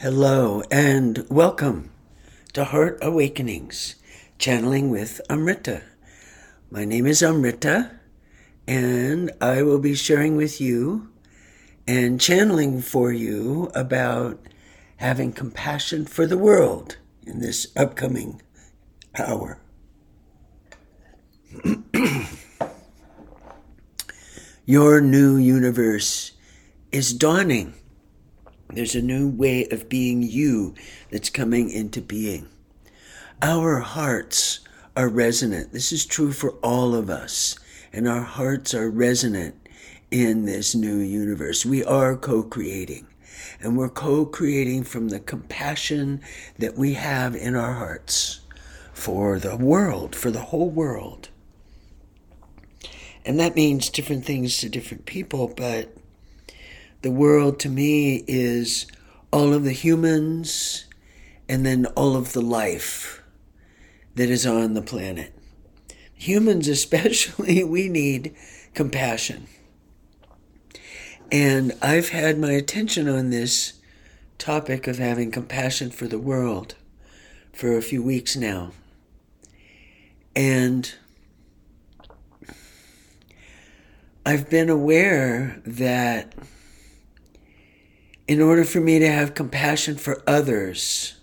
Hello and welcome to Heart Awakenings, channeling with Amrita. My name is Amrita, and I will be sharing with you and channeling for you about having compassion for the world in this upcoming hour. Your new universe is dawning. There's a new way of being you that's coming into being. Our hearts are resonant. This is true for all of us. And our hearts are resonant in this new universe. We are co creating. And we're co creating from the compassion that we have in our hearts for the world, for the whole world. And that means different things to different people, but the world to me is all of the humans and then all of the life that is on the planet. Humans, especially, we need compassion. And I've had my attention on this topic of having compassion for the world for a few weeks now. And I've been aware that in order for me to have compassion for others,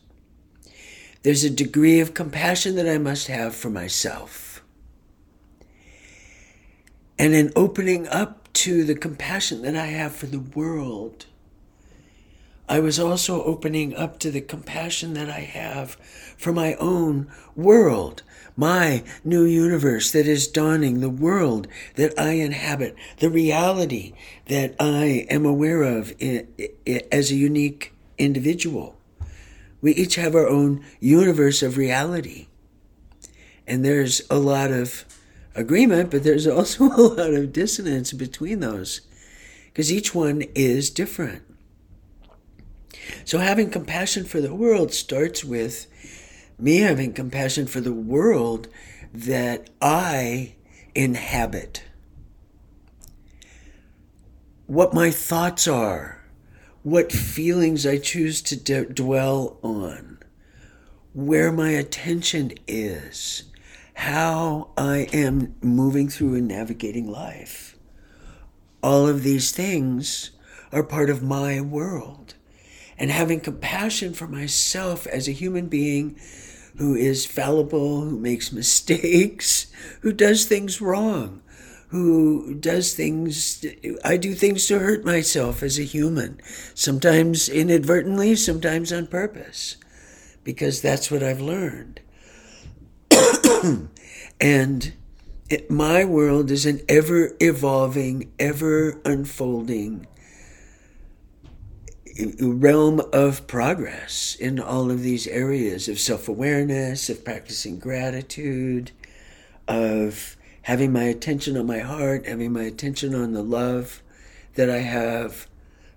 there's a degree of compassion that I must have for myself. And in opening up to the compassion that I have for the world, I was also opening up to the compassion that I have for my own world, my new universe that is dawning, the world that I inhabit, the reality that I am aware of as a unique individual. We each have our own universe of reality. And there's a lot of agreement, but there's also a lot of dissonance between those because each one is different. So having compassion for the world starts with me having compassion for the world that I inhabit. What my thoughts are, what feelings I choose to d- dwell on, where my attention is, how I am moving through and navigating life. All of these things are part of my world. And having compassion for myself as a human being who is fallible, who makes mistakes, who does things wrong, who does things, I do things to hurt myself as a human, sometimes inadvertently, sometimes on purpose, because that's what I've learned. and it, my world is an ever evolving, ever unfolding realm of progress in all of these areas of self awareness, of practicing gratitude, of having my attention on my heart, having my attention on the love that I have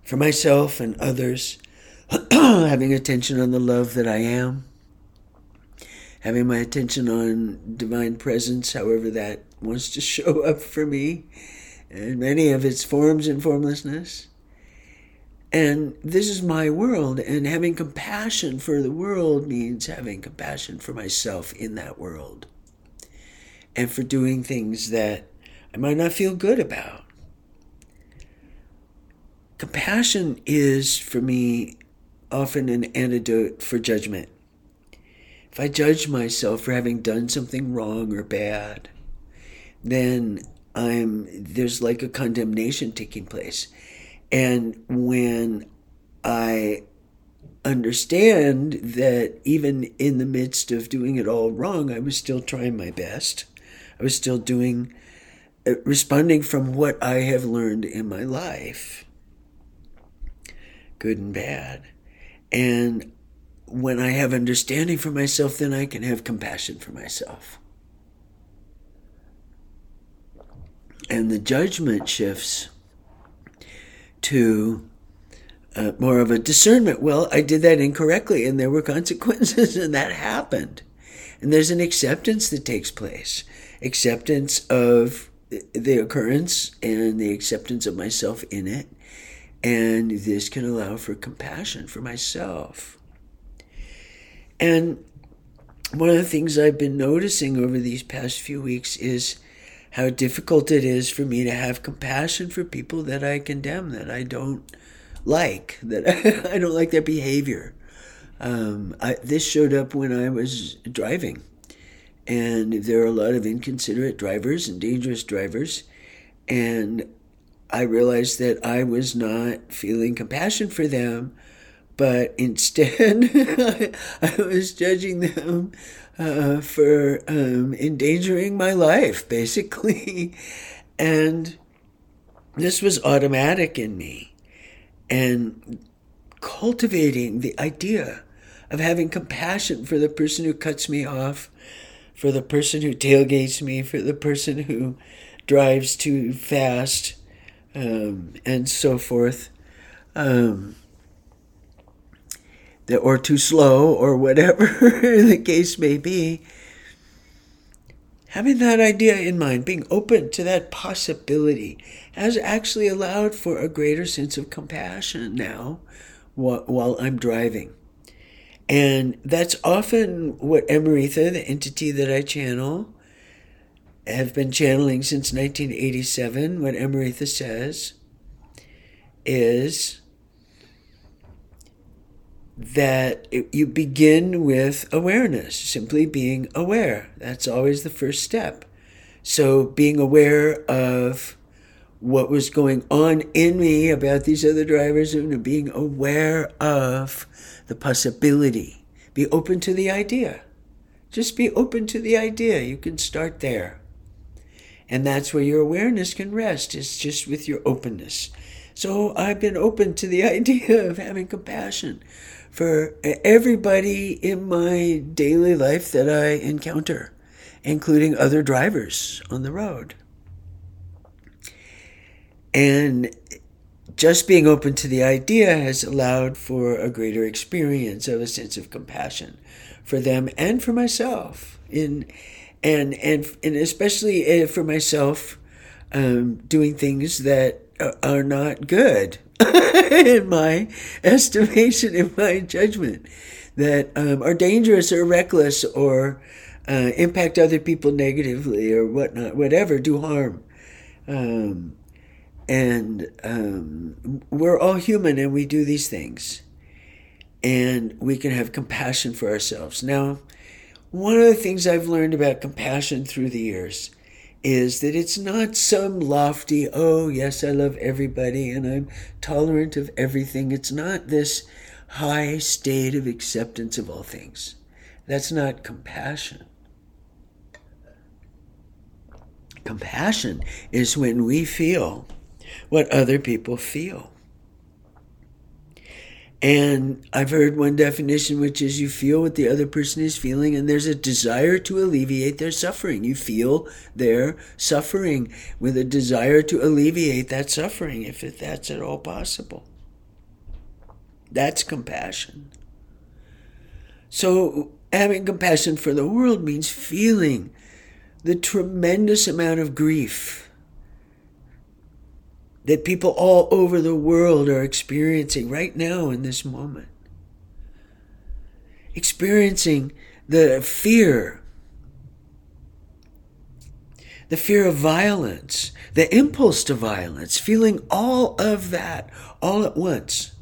for myself and others, having attention on the love that I am, having my attention on divine presence, however that wants to show up for me, and many of its forms and formlessness and this is my world, and having compassion for the world means having compassion for myself in that world and for doing things that I might not feel good about. Compassion is, for me, often an antidote for judgment. If I judge myself for having done something wrong or bad, then I'm there's like a condemnation taking place and when I understand that even in the midst of doing it all wrong, I was still trying my best. I was still doing, uh, responding from what I have learned in my life, good and bad. And when I have understanding for myself, then I can have compassion for myself. And the judgment shifts to uh, more of a discernment. Well, I did that incorrectly and there were consequences and that happened. And there's an acceptance that takes place acceptance of the occurrence and the acceptance of myself in it. And this can allow for compassion for myself. And one of the things I've been noticing over these past few weeks is how difficult it is for me to have compassion for people that I condemn, that I don't like, that I don't like their behavior. Um, I, this showed up when I was driving, and there are a lot of inconsiderate drivers and dangerous drivers, and I realized that I was not feeling compassion for them, but instead I was judging them uh, for um, endangering my life, basically. and this was automatic in me. And cultivating the idea of having compassion for the person who cuts me off, for the person who tailgates me, for the person who drives too fast, um, and so forth. Um, or too slow, or whatever the case may be. Having that idea in mind, being open to that possibility, has actually allowed for a greater sense of compassion now while I'm driving. And that's often what Emeretha, the entity that I channel, have been channeling since 1987. What Emeretha says is that it, you begin with awareness, simply being aware. That's always the first step. So, being aware of what was going on in me about these other drivers and being aware of the possibility. Be open to the idea. Just be open to the idea. You can start there. And that's where your awareness can rest, it's just with your openness. So I've been open to the idea of having compassion for everybody in my daily life that I encounter, including other drivers on the road. And just being open to the idea has allowed for a greater experience of a sense of compassion for them and for myself. In and and and especially eh, for myself, um, doing things that are not good in my estimation, in my judgment, that um, are dangerous or reckless or uh, impact other people negatively or whatnot, whatever, do harm. Um, and um, we're all human and we do these things. And we can have compassion for ourselves. Now, one of the things I've learned about compassion through the years is that it's not some lofty, oh, yes, I love everybody and I'm tolerant of everything. It's not this high state of acceptance of all things. That's not compassion. Compassion is when we feel what other people feel. And I've heard one definition, which is you feel what the other person is feeling, and there's a desire to alleviate their suffering. You feel their suffering with a desire to alleviate that suffering, if that's at all possible. That's compassion. So, having compassion for the world means feeling the tremendous amount of grief that people all over the world are experiencing right now in this moment. Experiencing the fear, the fear of violence, the impulse to violence, feeling all of that all at once.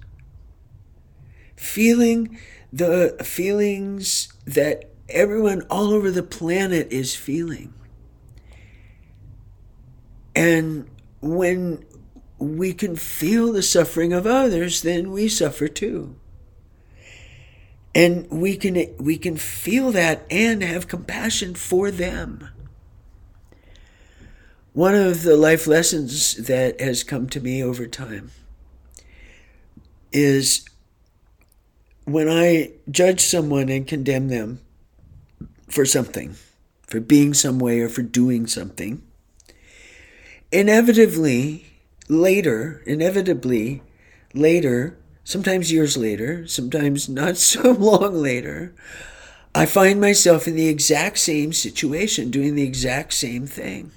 Feeling the feelings that everyone all over the planet is feeling. And when we can feel the suffering of others, then we suffer too. And we can, we can feel that and have compassion for them. One of the life lessons that has come to me over time is when I judge someone and condemn them for something, for being some way or for doing something, inevitably later, inevitably later, sometimes years later, sometimes not so long later, I find myself in the exact same situation, doing the exact same thing.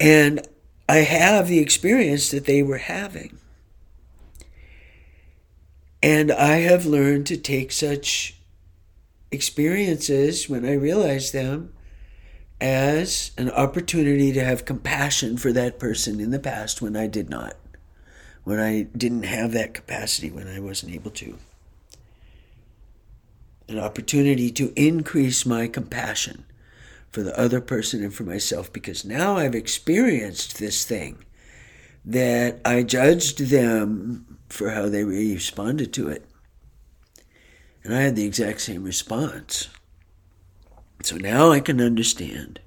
And I have the experience that they were having. And I have learned to take such experiences when I realize them as an opportunity to have compassion for that person in the past when I did not, when I didn't have that capacity, when I wasn't able to. An opportunity to increase my compassion for the other person and for myself because now I've experienced this thing that I judged them for how they responded to it. And I had the exact same response. So now I can understand.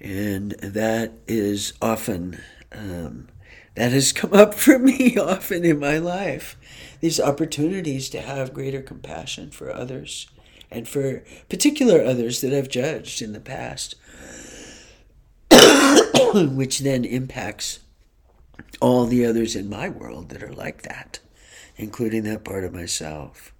And that is often, um, that has come up for me often in my life. These opportunities to have greater compassion for others and for particular others that I've judged in the past, which then impacts all the others in my world that are like that, including that part of myself.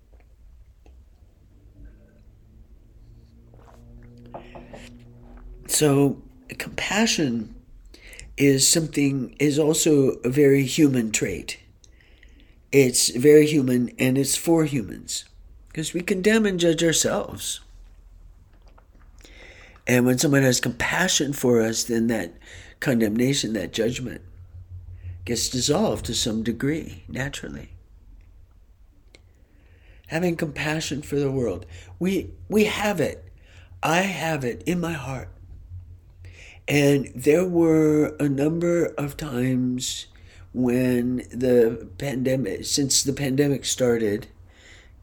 So, compassion is something, is also a very human trait. It's very human and it's for humans because we condemn and judge ourselves. And when someone has compassion for us, then that condemnation, that judgment, gets dissolved to some degree, naturally. Having compassion for the world. We, we have it. I have it in my heart. And there were a number of times when the pandemic, since the pandemic started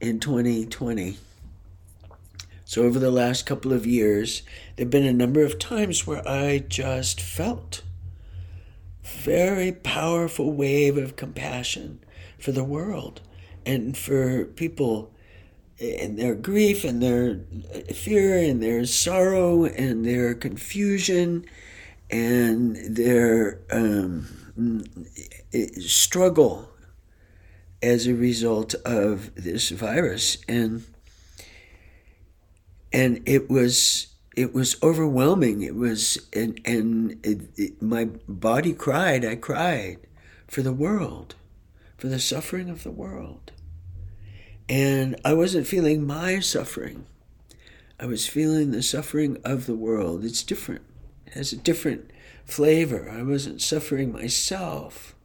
in 2020, so over the last couple of years, there have been a number of times where I just felt very powerful wave of compassion for the world and for people and their grief and their fear and their sorrow and their confusion and their um, struggle as a result of this virus and and it was it was overwhelming. It was, and, and it, it, my body cried. I cried for the world, for the suffering of the world. And I wasn't feeling my suffering. I was feeling the suffering of the world. It's different, it has a different flavor. I wasn't suffering myself.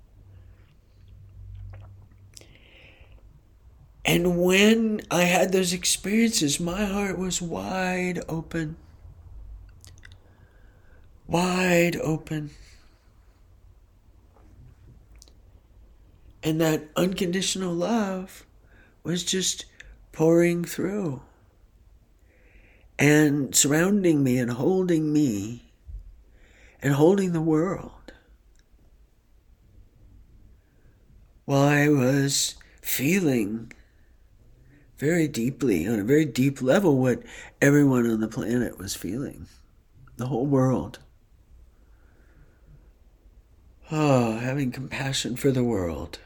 And when I had those experiences, my heart was wide open wide open. And that unconditional love was just pouring through and surrounding me and holding me and holding the world. While I was feeling very deeply, on a very deep level, what everyone on the planet was feeling, the whole world. Oh, having compassion for the world.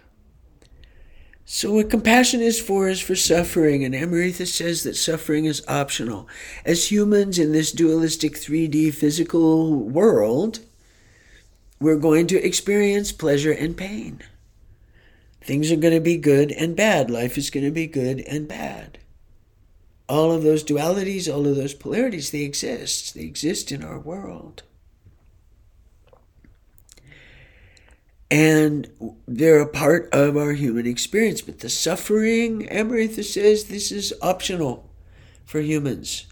So, what compassion is for is for suffering, and Amrita says that suffering is optional. As humans in this dualistic 3D physical world, we're going to experience pleasure and pain. Things are going to be good and bad. Life is going to be good and bad. All of those dualities, all of those polarities, they exist. They exist in our world. And they're a part of our human experience. But the suffering, Amrita says, this is optional for humans.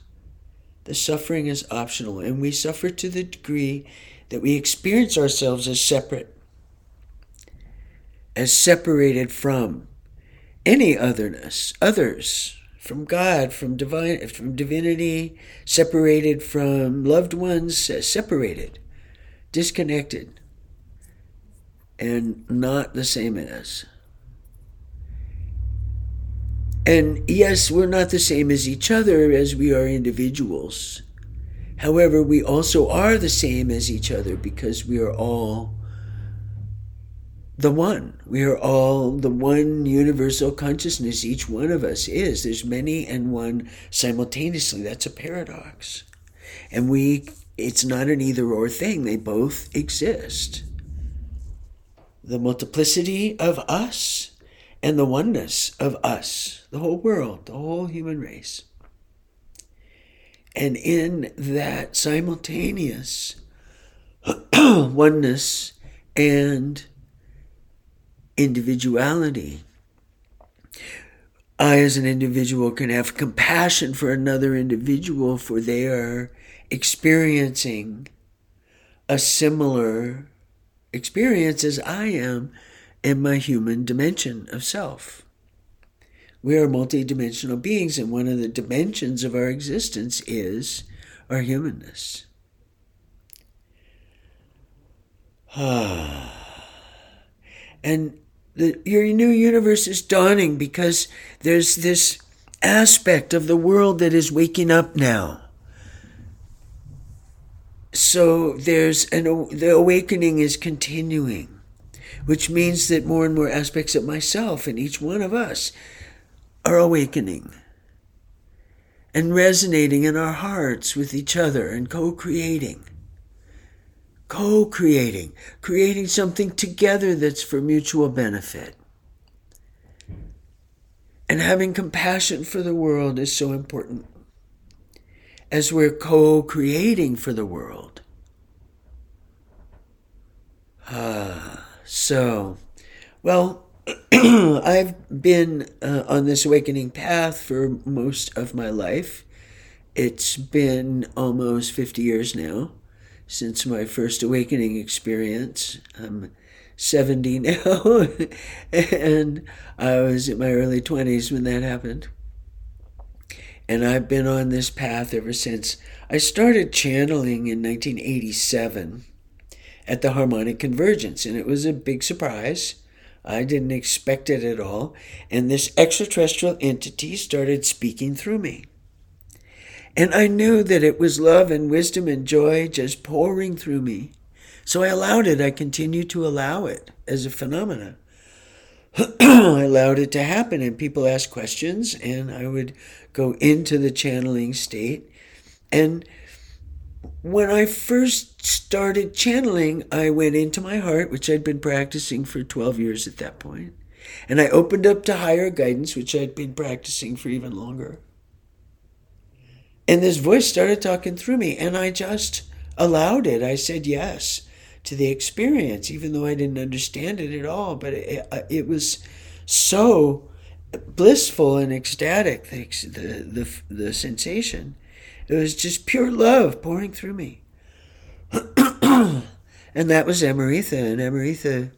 The suffering is optional, and we suffer to the degree that we experience ourselves as separate, as separated from any otherness, others, from God, from divine, from divinity, separated from loved ones, separated, disconnected and not the same as. And yes, we're not the same as each other as we are individuals. However, we also are the same as each other because we are all the one. We are all the one universal consciousness. Each one of us is. There's many and one simultaneously. That's a paradox. And we it's not an either or thing, they both exist. The multiplicity of us and the oneness of us, the whole world, the whole human race. And in that simultaneous oneness and individuality, I, as an individual, can have compassion for another individual, for they are experiencing a similar experience as I am in my human dimension of self. We are multidimensional beings, and one of the dimensions of our existence is our humanness. and the, your new universe is dawning because there's this aspect of the world that is waking up now. So there's an the awakening is continuing, which means that more and more aspects of myself and each one of us are awakening and resonating in our hearts with each other and co-creating co-creating creating something together that's for mutual benefit. And having compassion for the world is so important as we're co creating for the world. Ah, so, well, I've been uh, on this awakening path for most of my life. It's been almost 50 years now since my first awakening experience. I'm 70 now, and I was in my early 20s when that happened. And I've been on this path ever since. I started channeling in 1987 at the Harmonic Convergence, and it was a big surprise. I didn't expect it at all. And this extraterrestrial entity started speaking through me. And I knew that it was love and wisdom and joy just pouring through me. So I allowed it. I continued to allow it as a phenomenon. I allowed it to happen, and people asked questions, and I would go into the channeling state. And when I first started channeling, I went into my heart, which I'd been practicing for 12 years at that point, and I opened up to higher guidance, which I'd been practicing for even longer. And this voice started talking through me, and I just allowed it. I said yes to the experience, even though I didn't understand it at all. But it, it was so blissful and ecstatic, the, the, the, the sensation. It was just pure love pouring through me. and that was Amaritha. And Amaritha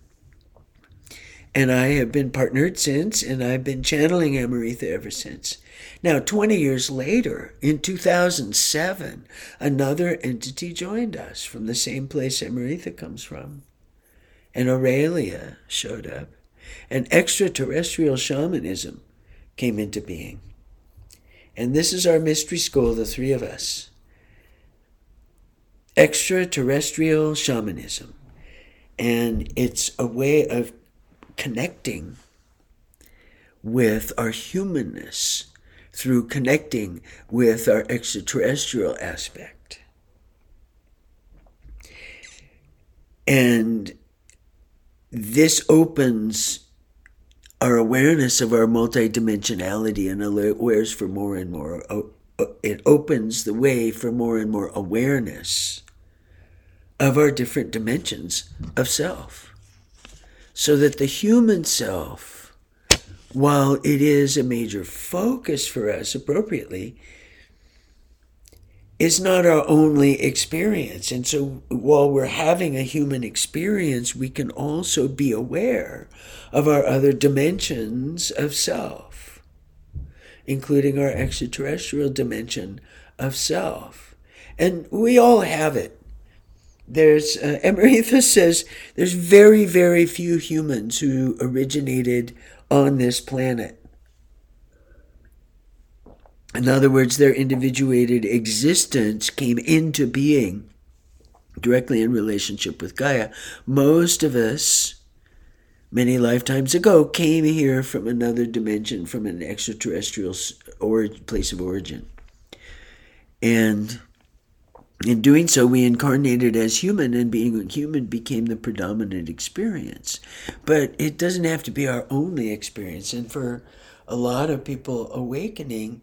and I have been partnered since, and I've been channeling Amaritha ever since. Now, 20 years later, in 2007, another entity joined us from the same place Amaritha comes from. And Aurelia showed up. And extraterrestrial shamanism came into being. And this is our mystery school, the three of us. Extraterrestrial shamanism. And it's a way of connecting with our humanness through connecting with our extraterrestrial aspect. And this opens our awareness of our multidimensionality and awares for more and more. Uh, uh, it opens the way for more and more awareness of our different dimensions of self. So that the human self while it is a major focus for us appropriately, is not our only experience. And so while we're having a human experience, we can also be aware of our other dimensions of self, including our extraterrestrial dimension of self. And we all have it. There's, uh, Amaritha says, there's very, very few humans who originated on this planet. In other words, their individuated existence came into being directly in relationship with Gaia. Most of us, many lifetimes ago, came here from another dimension, from an extraterrestrial or place of origin. And in doing so, we incarnated as human, and being human became the predominant experience. But it doesn't have to be our only experience. And for a lot of people awakening,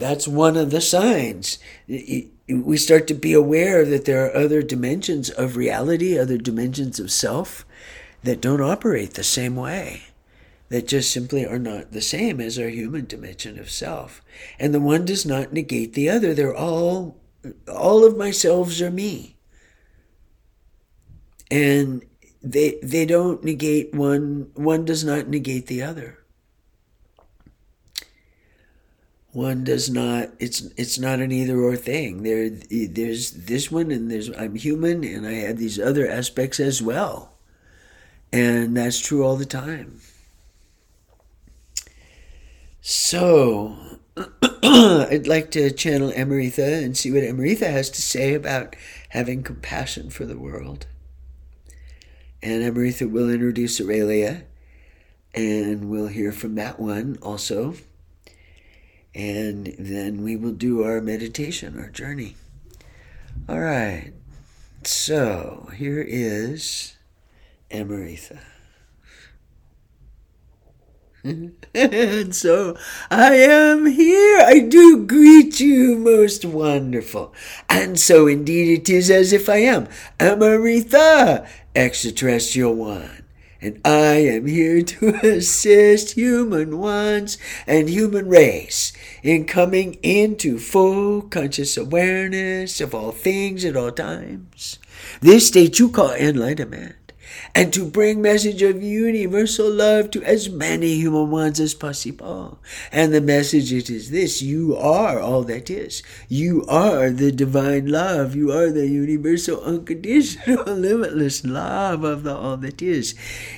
that's one of the signs. We start to be aware that there are other dimensions of reality, other dimensions of self that don't operate the same way, that just simply are not the same as our human dimension of self. And the one does not negate the other. They're all, all of myselves are me. And they, they don't negate one, one does not negate the other one does not it's it's not an either or thing. There there's this one and there's i'm human and i have these other aspects as well. And that's true all the time. So i'd like to channel Emeritha and see what Emeritha has to say about having compassion for the world. And Emeritha will introduce aurelia and we'll hear from that one also and then we will do our meditation, our journey. All right, so here is Emeritha. and so I am here. I do greet you, most wonderful. And so indeed it is as if I am Emeritha, extraterrestrial one and I am here to assist human ones and human race in coming into full conscious awareness of all things at all times. This state you call enlightenment and to bring message of universal love to as many human ones as possible. And the message it is this, you are all that is. You are the divine love. You are the universal, unconditional, limitless love of the all that is.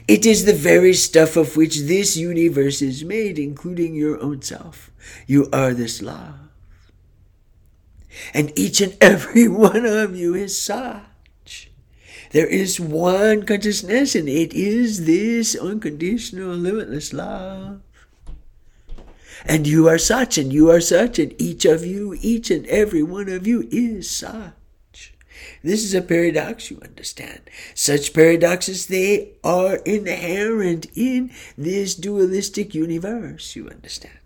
It is the very stuff of which this universe is made, including your own self. You are this love. And each and every one of you is such. There is one consciousness, and it is this unconditional, limitless love. And you are such, and you are such, and each of you, each and every one of you is such. This is a paradox, you understand. Such paradoxes, they are inherent in this dualistic universe, you understand.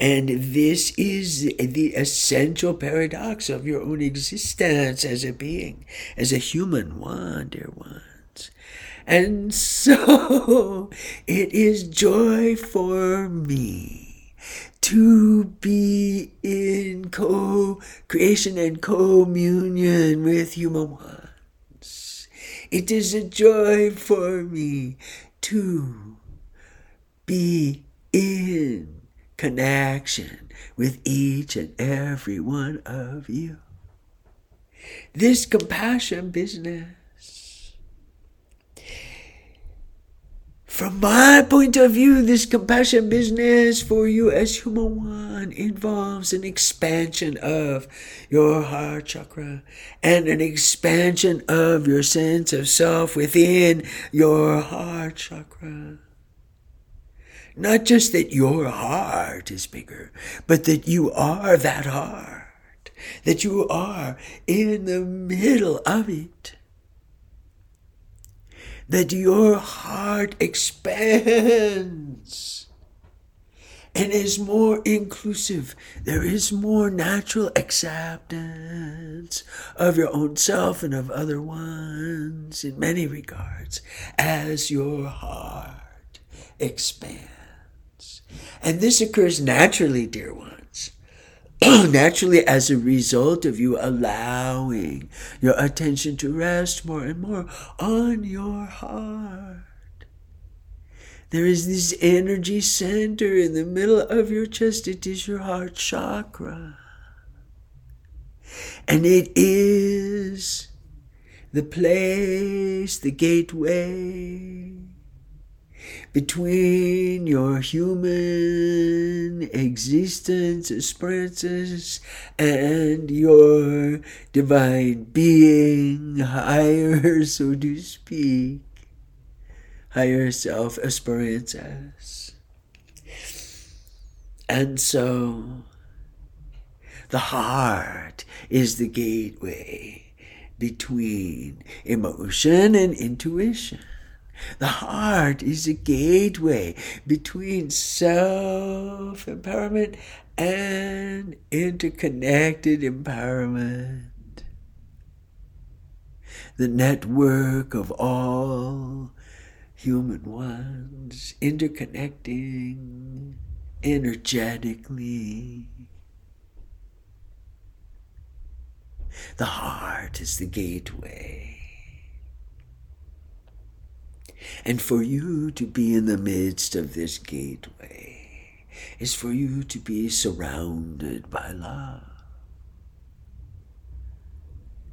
And this is the essential paradox of your own existence as a being, as a human one, dear ones. And so it is joy for me to be in co creation and communion with human ones. It is a joy for me to be in connection with each and every one of you. This compassion business. From my point of view, this compassion business for you as human one involves an expansion of your heart chakra and an expansion of your sense of self within your heart chakra. Not just that your heart is bigger, but that you are that heart, that you are in the middle of it. That your heart expands and is more inclusive. There is more natural acceptance of your own self and of other ones in many regards as your heart expands. And this occurs naturally, dear ones. naturally, as a result of you allowing your attention to rest more and more on your heart. There is this energy center in the middle of your chest. It is your heart chakra. And it is the place, the gateway between your human existence experiences and your divine being, higher, so to speak, higher self experiences. And so, The heart is the gateway between emotion and intuition. The heart is a gateway between self empowerment and interconnected empowerment. The network of all human ones interconnecting energetically. The heart is the gateway. And for you to be in the midst of this gateway is for you to be surrounded by love.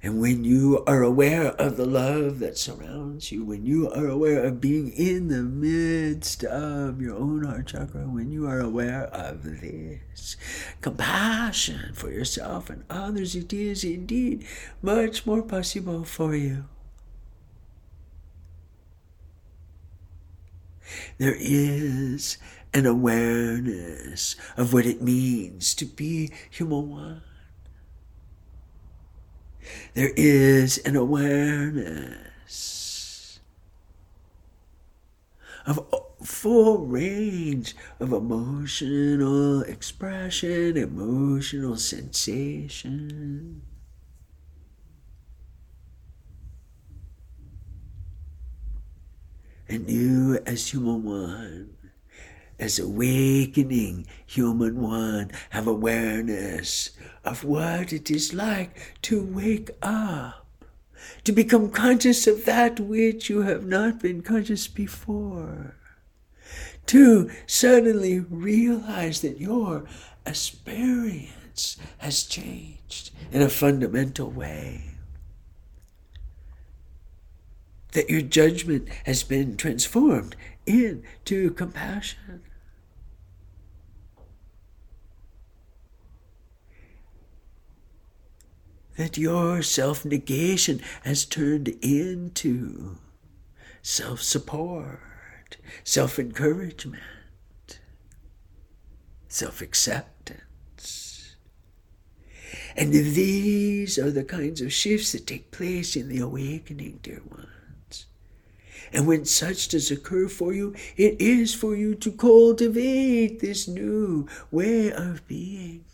And when you are aware of the love that surrounds you, when you are aware of being in the midst of your own heart chakra, when you are aware of this compassion for yourself and others, it is indeed much more possible for you. There is an awareness of what it means to be human one. There is an awareness of full range of emotional expression, emotional sensation. And you, as human one, as awakening human one, have awareness of what it is like to wake up, to become conscious of that which you have not been conscious before, to suddenly realize that your experience has changed in a fundamental way that your judgment has been transformed into compassion. That your self negation has turned into self support, self encouragement, self acceptance. And these are the kinds of shifts that take place in the awakening, dear one. And when such does occur for you, it is for you to cultivate this new way of being.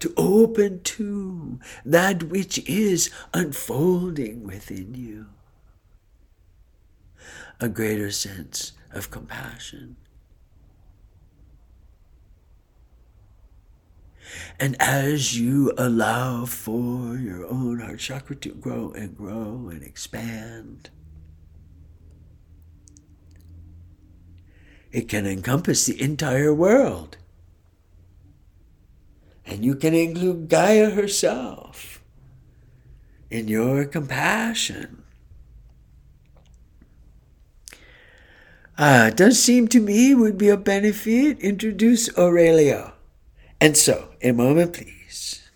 To open to that which is unfolding within you. A greater sense of compassion And as you allow for your own heart chakra to grow and grow and expand, it can encompass the entire world. And you can include Gaia herself in your compassion. Ah, it does seem to me would be a benefit. Introduce Aurelia. And so, a moment, please.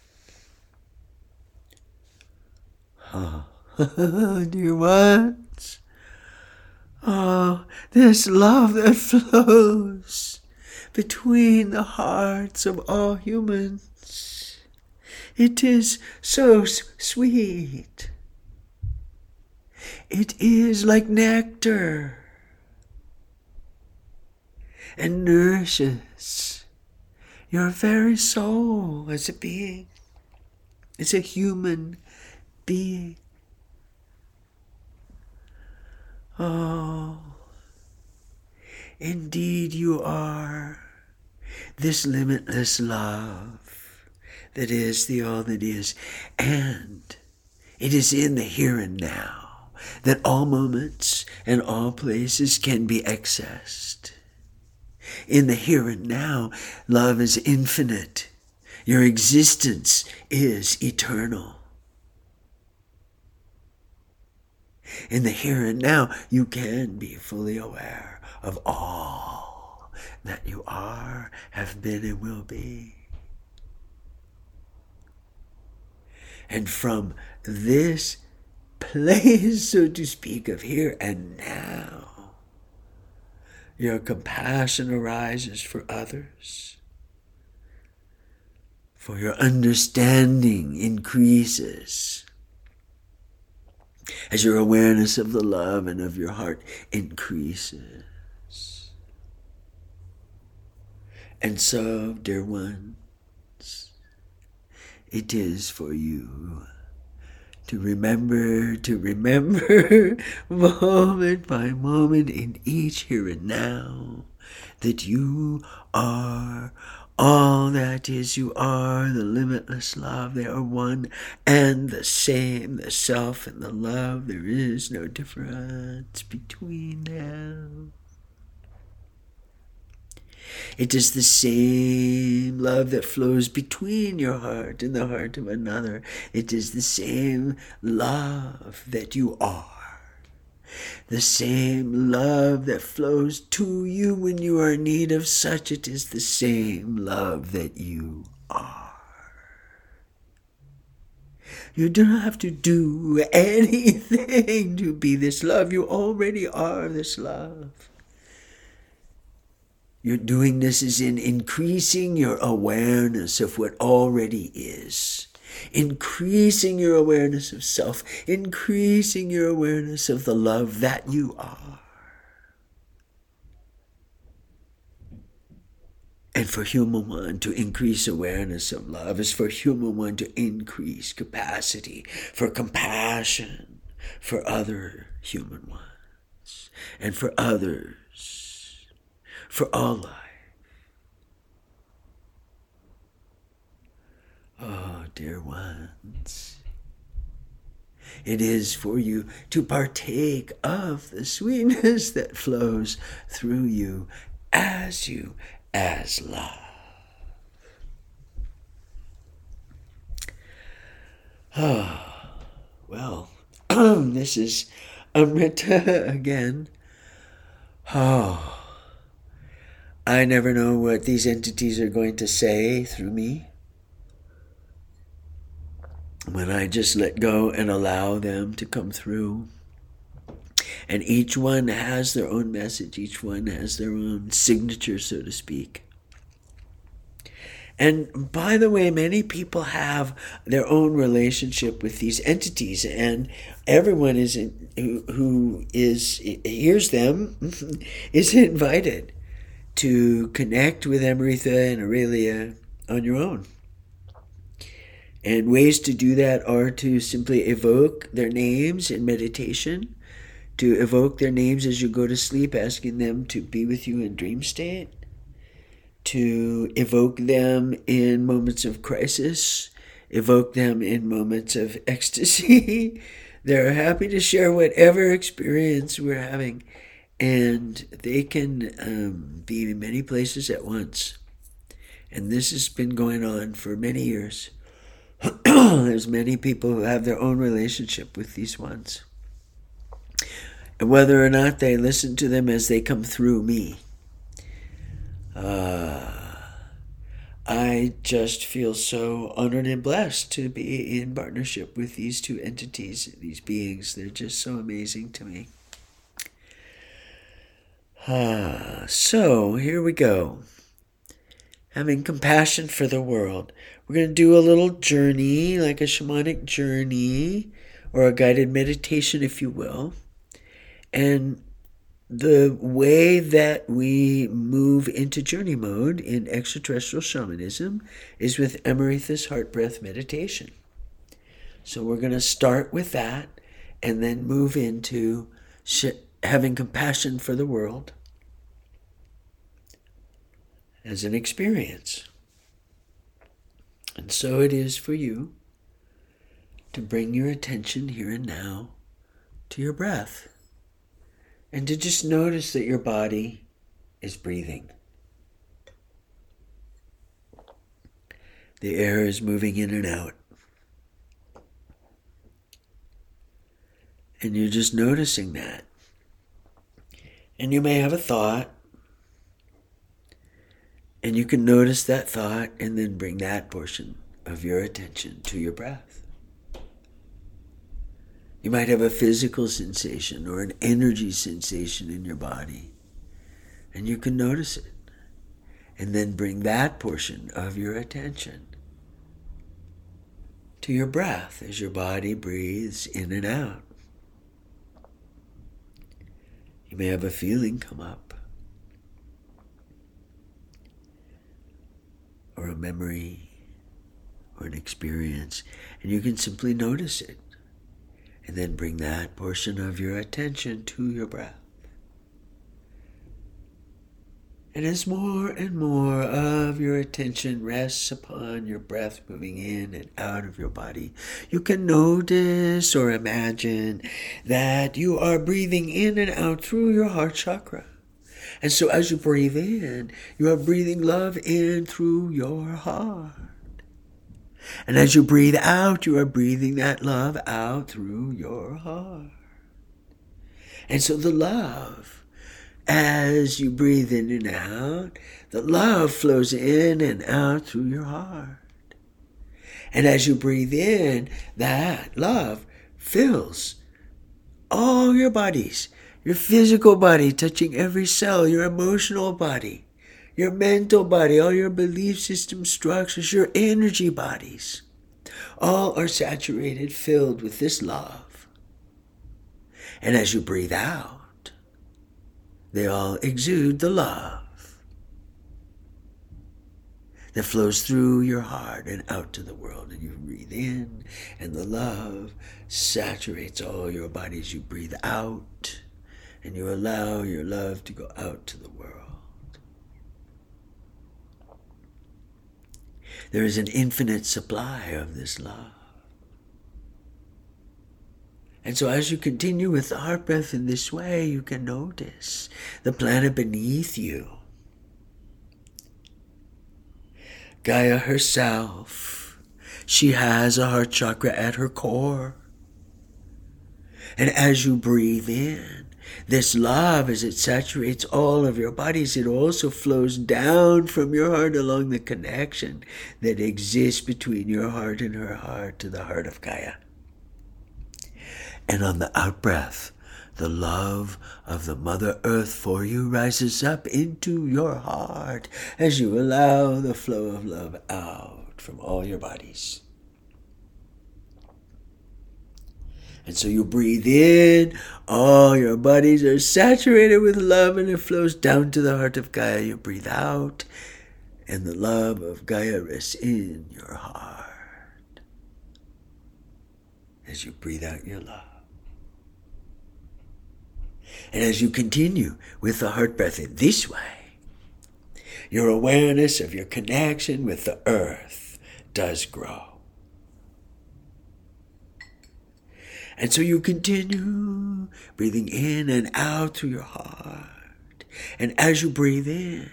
Oh, dear ones. Oh, this love that flows between the hearts of all humans. It is so sweet. It is like nectar and nourishes your very soul as a being, as a human being. Oh, indeed you are this limitless love that is the all that is. And it is in the here and now that all moments and all places can be accessed in the here and now. Love is infinite. Your existence is eternal. In the here and now, you can be fully aware of all that you are, have been, and will be. And from this place, so to speak, of here and now, your compassion arises for others. for your understanding increases. As your awareness of the love and of your heart increases. And so, dear ones, it is for you to remember, to remember moment by moment in each here and now that you are all that is, you are the limitless love. They are one and the same, the self and the love. There is no difference between them. It is the same love that flows between your heart and the heart of another. It is the same love that you are. The same love that flows to you when you are in need of such, it is the same love that you are. You do not have to do anything to be this love. You already are this love. Your doing this is in increasing your awareness of what already is, increasing your awareness of self, increasing your awareness of the love that you are. And for human one to increase awareness of love is for human one to increase capacity for compassion for other human ones and for others for all life. Oh, dear ones, it is for you to partake of the sweetness that flows through you as you as love. Ah, oh, well, this is Amrita again. Oh. I never know what these entities are going to say through me. When I just let go and allow them to come through. And each one has their own message, each one has their own signature, so to speak. And by the way, many people have their own relationship with these entities, and everyone is in, who, who is hears them is invited to connect with Amrita and Aurelia on your own. And ways to do that are to simply evoke their names in meditation, to evoke their names as you go to sleep, asking them to be with you in dream state, to evoke them in moments of crisis, evoke them in moments of ecstasy. They're happy to share whatever experience we're having and they can um, be in many places at once. And this has been going on for many years. There's many people who have their own relationship with these ones. And whether or not they listen to them as they come through me, uh, I just feel so honored and blessed to be in partnership with these two entities, these beings. They're just so amazing to me. Ah, so here we go. Having compassion for the world. We're going to do a little journey, like a shamanic journey, or a guided meditation, if you will. And the way that we move into journey mode in extraterrestrial shamanism is with Amrita's heart breath meditation. So we're going to start with that and then move into having compassion for the world as an experience. And so it is for you to bring your attention here and now to your breath and to just notice that your body is breathing. The air is moving in and out. And you're just noticing that. And you may have a thought, and you can notice that thought and then bring that portion of your attention to your breath. You might have a physical sensation or an energy sensation in your body, and you can notice it. And then bring that portion of your attention to your breath as your body breathes in and out. You may have a feeling come up, or a memory, or an experience, and you can simply notice it and then bring that portion of your attention to your breath. And as more and more of your attention rests upon your breath moving in and out of your body, you can notice or imagine that you are breathing in and out through your heart chakra. And so as you breathe in, you are breathing love in through your heart. And as you breathe out, you are breathing that love out through your heart. And so the love as you breathe in and out, the love flows in and out through your heart. And as you breathe in, that love fills all your bodies, your physical body, touching every cell, your emotional body, your mental body, all your belief system structures, your energy bodies. All are saturated, filled with this love. And as you breathe out, they all exude the love that flows through your heart and out to the world. And you breathe in, and the love saturates all your bodies. You breathe out, and you allow your love to go out to the world. There is an infinite supply of this love. And so, as you continue with the heart breath in this way, you can notice the planet beneath you. Gaia herself, she has a heart chakra at her core. And as you breathe in, this love, as it saturates all of your bodies, it also flows down from your heart along the connection that exists between your heart and her heart to the heart of Gaia. And on the out breath, the love of the Mother Earth for you rises up into your heart as you allow the flow of love out from all your bodies. And so you breathe in, all your bodies are saturated with love, and it flows down to the heart of Gaia. You breathe out, and the love of Gaia rests in your heart as you breathe out your love. And as you continue with the heart breath in this way, your awareness of your connection with the earth does grow. And so you continue breathing in and out through your heart. And as you breathe in,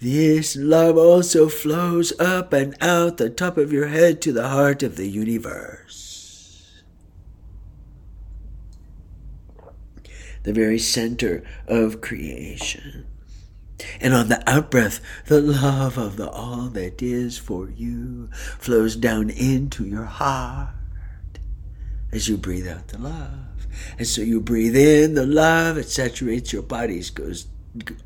this love also flows up and out the top of your head to the heart of the universe. the very center of creation. And on the outbreath, the love of the all that is for you flows down into your heart as you breathe out the love. And so you breathe in the love, it saturates your bodies, goes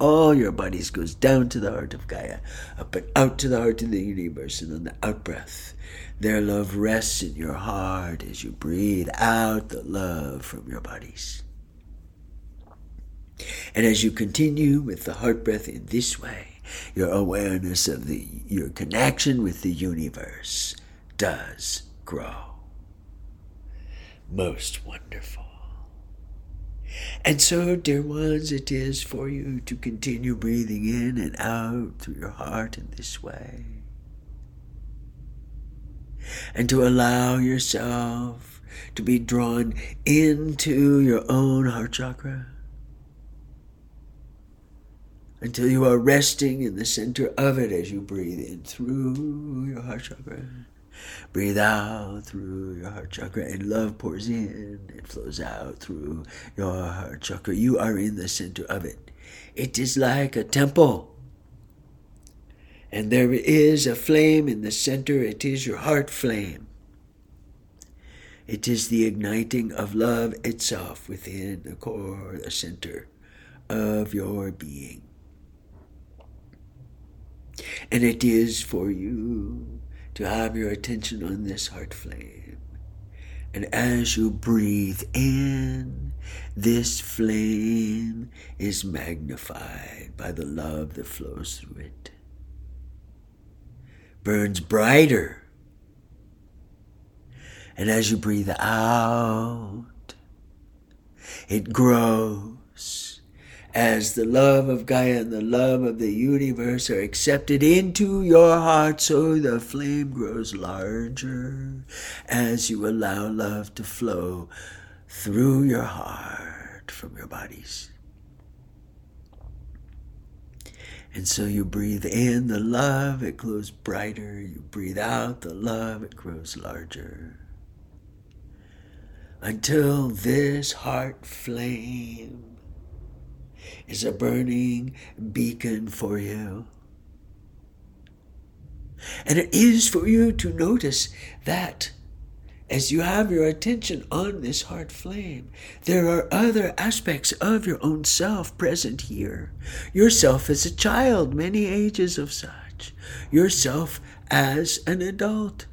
all your bodies goes down to the heart of Gaia, up and out to the heart of the universe, and on the out breath, their love rests in your heart as you breathe out the love from your bodies. And as you continue with the heart breath in this way, your awareness of the, your connection with the universe does grow. Most wonderful. And so, dear ones, it is for you to continue breathing in and out through your heart in this way. And to allow yourself to be drawn into your own heart chakra until you are resting in the center of it as you breathe in through your heart chakra. Breathe out through your heart chakra, and love pours in and flows out through your heart chakra. You are in the center of it. It is like a temple. And there is a flame in the center. It is your heart flame. It is the igniting of love itself within the core, the center of your being. And it is for you to have your attention on this heart flame. And as you breathe in, this flame is magnified by the love that flows through it. Burns brighter. And as you breathe out, it grows as the love of Gaia and the love of the universe are accepted into your heart, so the flame grows larger as you allow love to flow through your heart from your bodies. And so you breathe in the love, it grows brighter. You breathe out the love, it grows larger until this heart flame is a burning beacon for you. And it is for you to notice that as you have your attention on this heart flame, there are other aspects of your own self present here. Yourself as a child, many ages of such. Yourself as an adult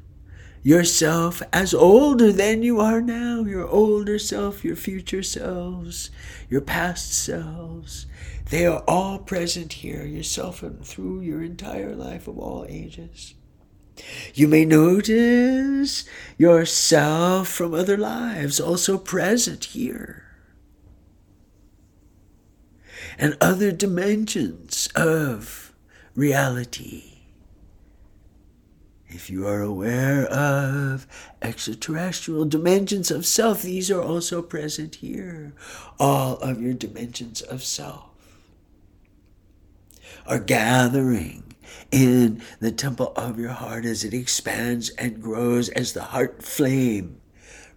yourself as older than you are now, your older self, your future selves, your past selves. They are all present here, yourself and through your entire life of all ages. You may notice yourself from other lives also present here. And other dimensions of reality if you are aware of extraterrestrial dimensions of self, these are also present here. All of your dimensions of self are gathering in the temple of your heart as it expands and grows as the heart flame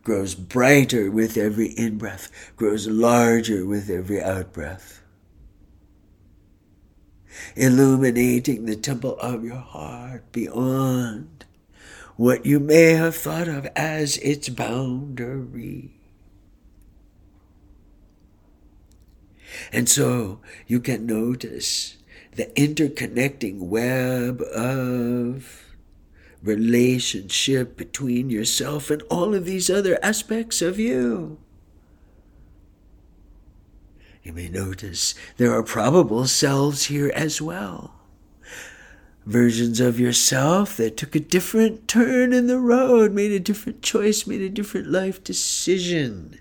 grows brighter with every in breath, grows larger with every out breath illuminating the temple of your heart beyond what you may have thought of as its boundary. And so you can notice the interconnecting web of relationship between yourself and all of these other aspects of you. You may notice there are probable selves here as well. Versions of yourself that took a different turn in the road, made a different choice, made a different life decision,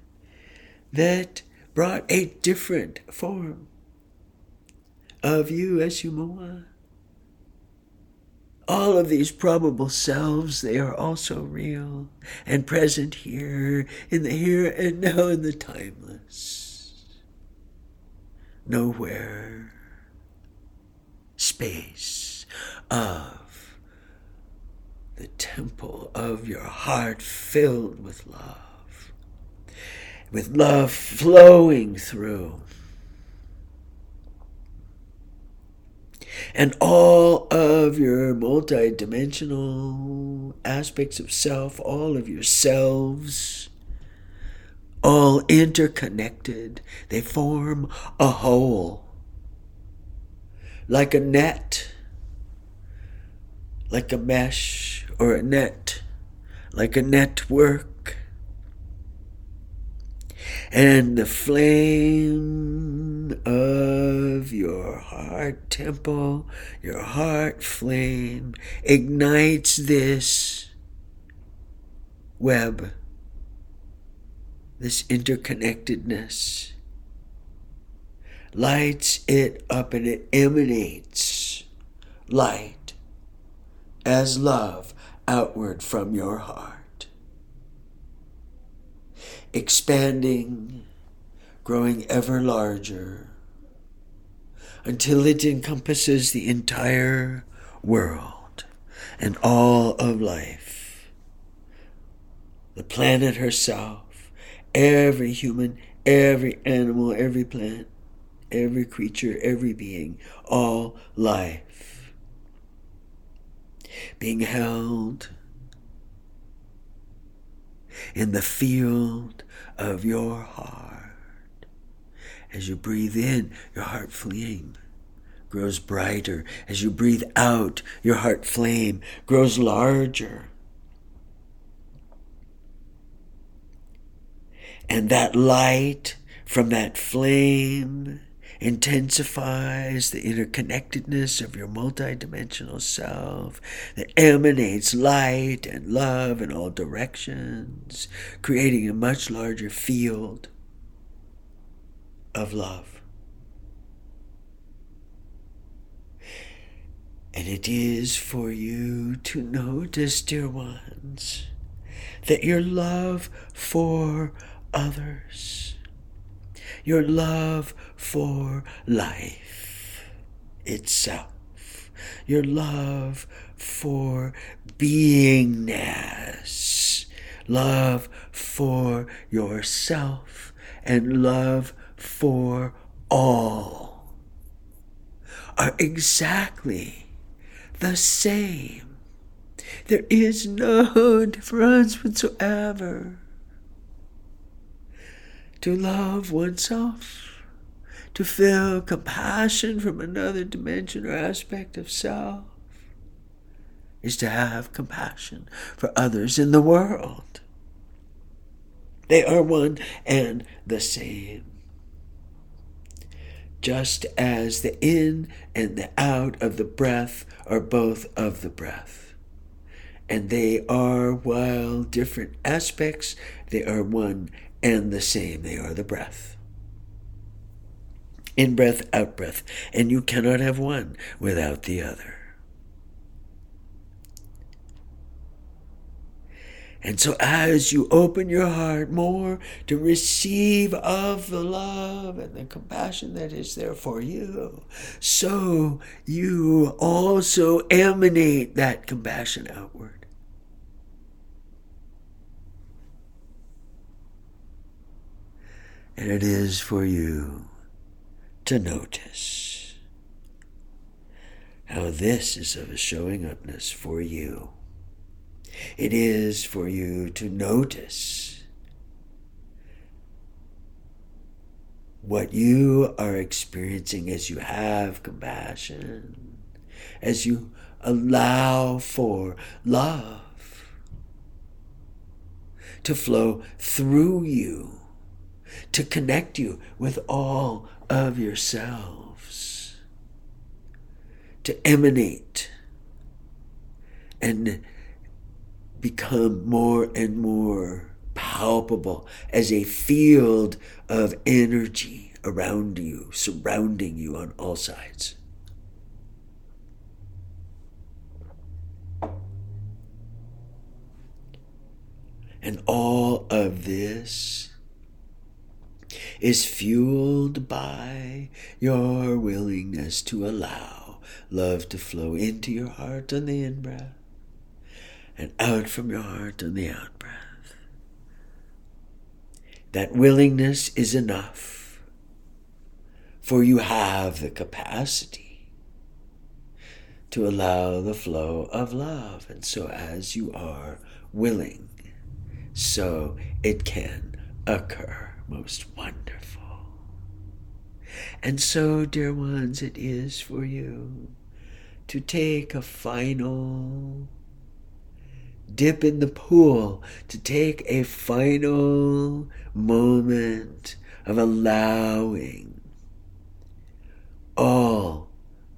that brought a different form of you as Umoa. All of these probable selves, they are also real and present here in the here and now in the timeless nowhere space of the temple of your heart filled with love, with love flowing through. And all of your multidimensional aspects of self, all of your selves, all interconnected. They form a whole, like a net, like a mesh or a net, like a network. And the flame of your heart temple, your heart flame, ignites this web this interconnectedness, lights it up and it emanates light as love outward from your heart, expanding, growing ever larger until it encompasses the entire world and all of life, the planet herself every human, every animal, every plant, every creature, every being, all life being held in the field of your heart. As you breathe in, your heart flame grows brighter. As you breathe out, your heart flame grows larger. And that light from that flame intensifies the interconnectedness of your multidimensional self that emanates light and love in all directions, creating a much larger field of love. And it is for you to notice, dear ones, that your love for others. Your love for life itself, your love for beingness, love for yourself, and love for all are exactly the same. There is no difference whatsoever to love oneself, to feel compassion from another dimension or aspect of self, is to have compassion for others in the world. They are one and the same. Just as the in and the out of the breath are both of the breath. And they are, while different aspects, they are one and the same. They are the breath. In breath, out breath. And you cannot have one without the other. And so, as you open your heart more to receive of the love and the compassion that is there for you, so you also emanate that compassion outward. And it is for you to notice how this is of a showing upness for you. It is for you to notice what you are experiencing as you have compassion, as you allow for love to flow through you to connect you with all of yourselves, to emanate and become more and more palpable as a field of energy around you, surrounding you on all sides. And all of this is fueled by your willingness to allow love to flow into your heart on the in breath and out from your heart on the out breath. That willingness is enough, for you have the capacity to allow the flow of love. And so, as you are willing, so it can occur most wonderful. And so, dear ones, it is for you to take a final dip in the pool, to take a final moment of allowing all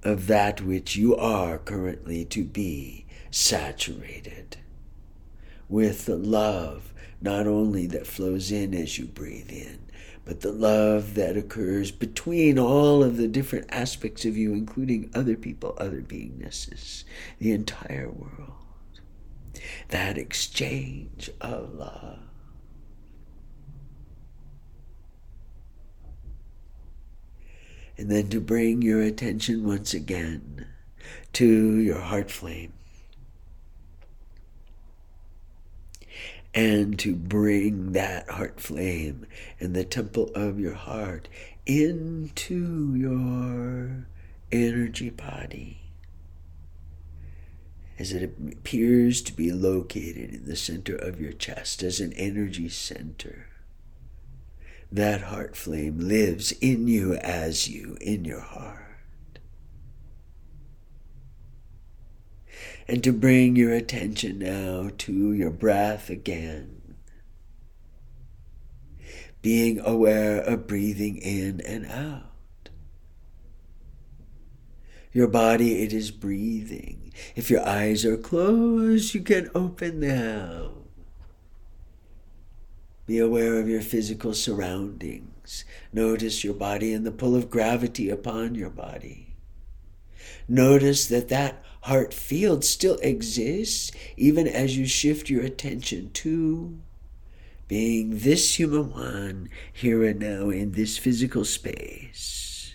of that which you are currently to be saturated with the love not only that flows in as you breathe in, but the love that occurs between all of the different aspects of you, including other people, other beingnesses, the entire world. That exchange of love. And then to bring your attention once again to your heart flame and to bring that heart flame and the temple of your heart into your energy body as it appears to be located in the center of your chest as an energy center. That heart flame lives in you as you, in your heart. And to bring your attention now to your breath again. Being aware of breathing in and out. Your body, it is breathing. If your eyes are closed, you can open them. Be aware of your physical surroundings. Notice your body and the pull of gravity upon your body. Notice that that heart field still exists even as you shift your attention to being this human one here and now in this physical space.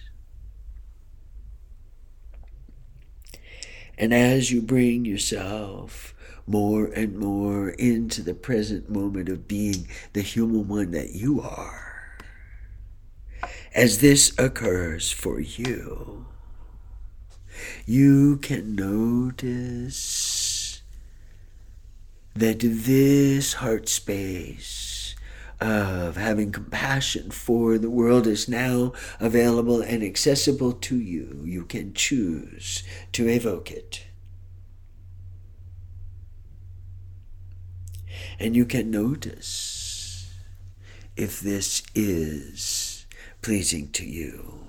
And as you bring yourself more and more into the present moment of being the human one that you are, as this occurs for you, you can notice that this heart space of having compassion for the world is now available and accessible to you. You can choose to evoke it. And you can notice if this is pleasing to you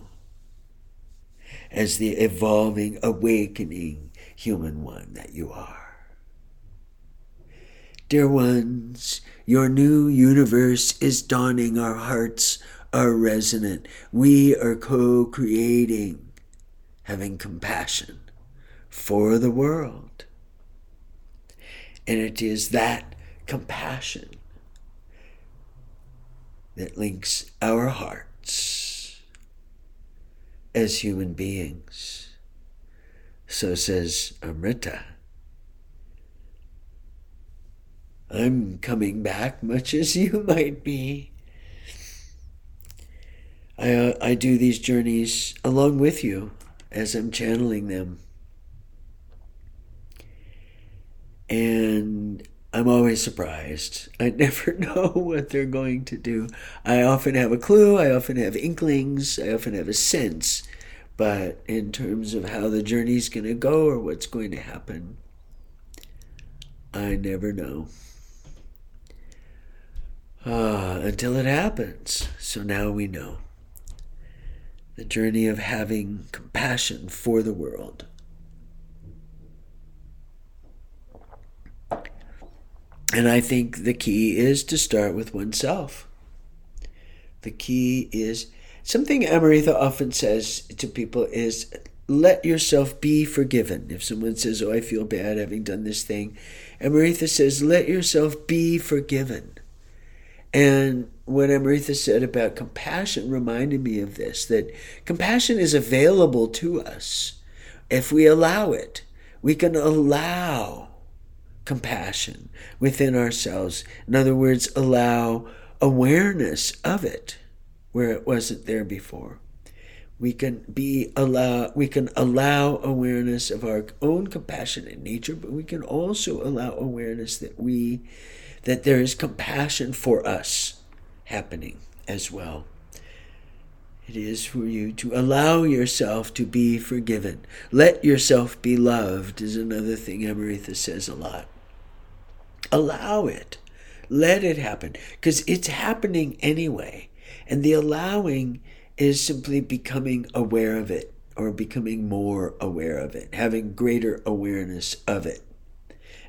as the evolving, awakening human one that you are. Dear ones, your new universe is dawning. Our hearts are resonant. We are co creating, having compassion for the world. And it is that compassion that links our hearts as human beings. So says Amrita. I'm coming back much as you might be. I, uh, I do these journeys along with you as I'm channeling them. And I'm always surprised. I never know what they're going to do. I often have a clue, I often have inklings, I often have a sense. But in terms of how the journey's going to go or what's going to happen, I never know. Uh, until it happens. So now we know. The journey of having compassion for the world. And I think the key is to start with oneself. The key is something Amrita often says to people is let yourself be forgiven. If someone says, Oh, I feel bad having done this thing, Amrita says, let yourself be forgiven. And what Amrita said about compassion reminded me of this that compassion is available to us if we allow it. We can allow compassion within ourselves. In other words, allow awareness of it where it wasn't there before. We can be allow we can allow awareness of our own compassionate nature, but we can also allow awareness that we that there is compassion for us happening as well. It is for you to allow yourself to be forgiven. Let yourself be loved is another thing Amrita says a lot. Allow it. Let it happen because it's happening anyway. And the allowing is simply becoming aware of it or becoming more aware of it, having greater awareness of it,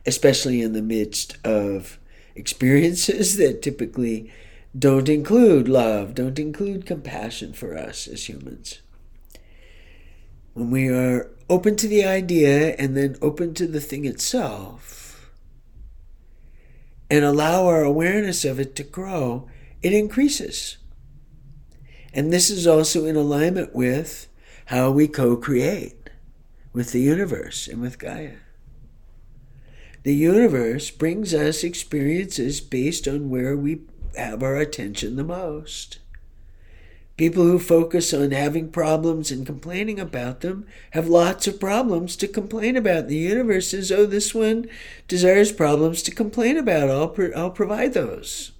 especially in the midst of experiences that typically don't include love, don't include compassion for us as humans. When we are open to the idea and then open to the thing itself, and allow our awareness of it to grow, it increases. And this is also in alignment with how we co create with the universe and with Gaia. The universe brings us experiences based on where we have our attention the most. People who focus on having problems and complaining about them have lots of problems to complain about. The universe says, oh, this one desires problems to complain about. I'll, pro- I'll provide those.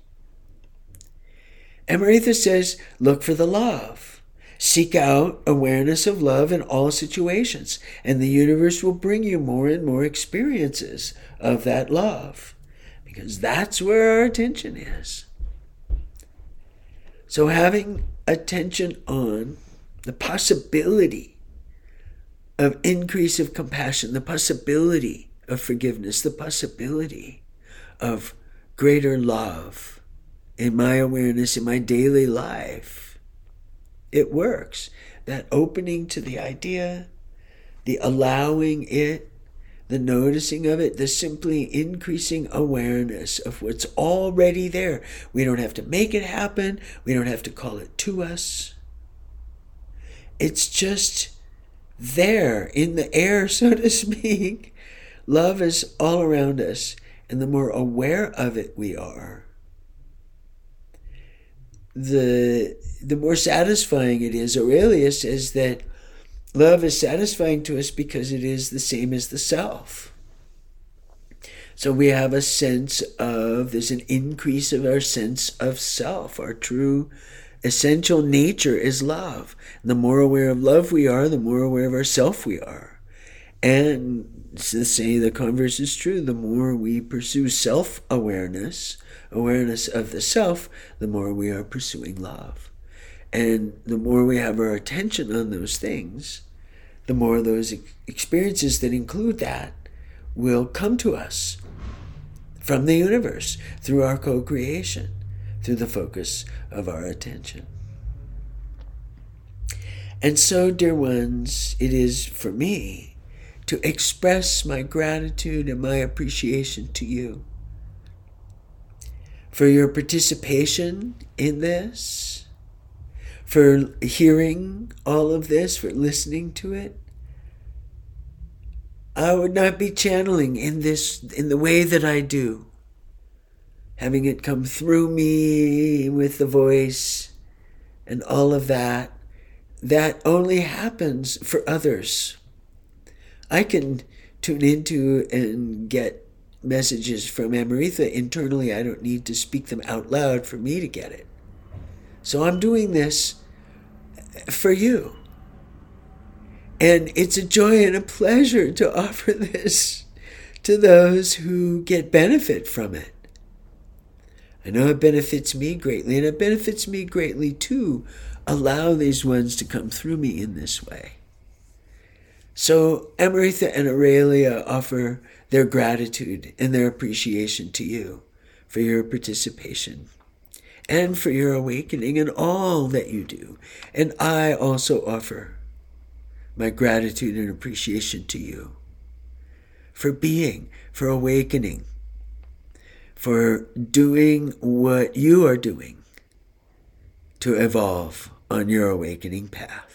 Amrita says, look for the love. Seek out awareness of love in all situations, and the universe will bring you more and more experiences of that love because that's where our attention is. So, having attention on the possibility of increase of compassion, the possibility of forgiveness, the possibility of greater love in my awareness in my daily life. It works. That opening to the idea, the allowing it, the noticing of it, the simply increasing awareness of what's already there. We don't have to make it happen, we don't have to call it to us. It's just there in the air, so to speak. Love is all around us, and the more aware of it we are, the the more satisfying it is. Aurelia says that Love is satisfying to us because it is the same as the self. So we have a sense of, there's an increase of our sense of self. Our true essential nature is love. The more aware of love we are, the more aware of ourself we are. And to say the converse is true, the more we pursue self awareness, awareness of the self, the more we are pursuing love. And the more we have our attention on those things, the more those experiences that include that will come to us from the universe through our co creation, through the focus of our attention. And so, dear ones, it is for me to express my gratitude and my appreciation to you for your participation in this for hearing all of this, for listening to it. I would not be channeling in this in the way that I do. Having it come through me with the voice and all of that, that only happens for others. I can tune into and get messages from Amrita internally. I don't need to speak them out loud for me to get it. So I'm doing this for you. And it's a joy and a pleasure to offer this to those who get benefit from it. I know it benefits me greatly, and it benefits me greatly to allow these ones to come through me in this way. So, Amrita and Aurelia offer their gratitude and their appreciation to you for your participation and for your awakening and all that you do. And I also offer my gratitude and appreciation to you for being, for awakening, for doing what you are doing to evolve on your awakening path.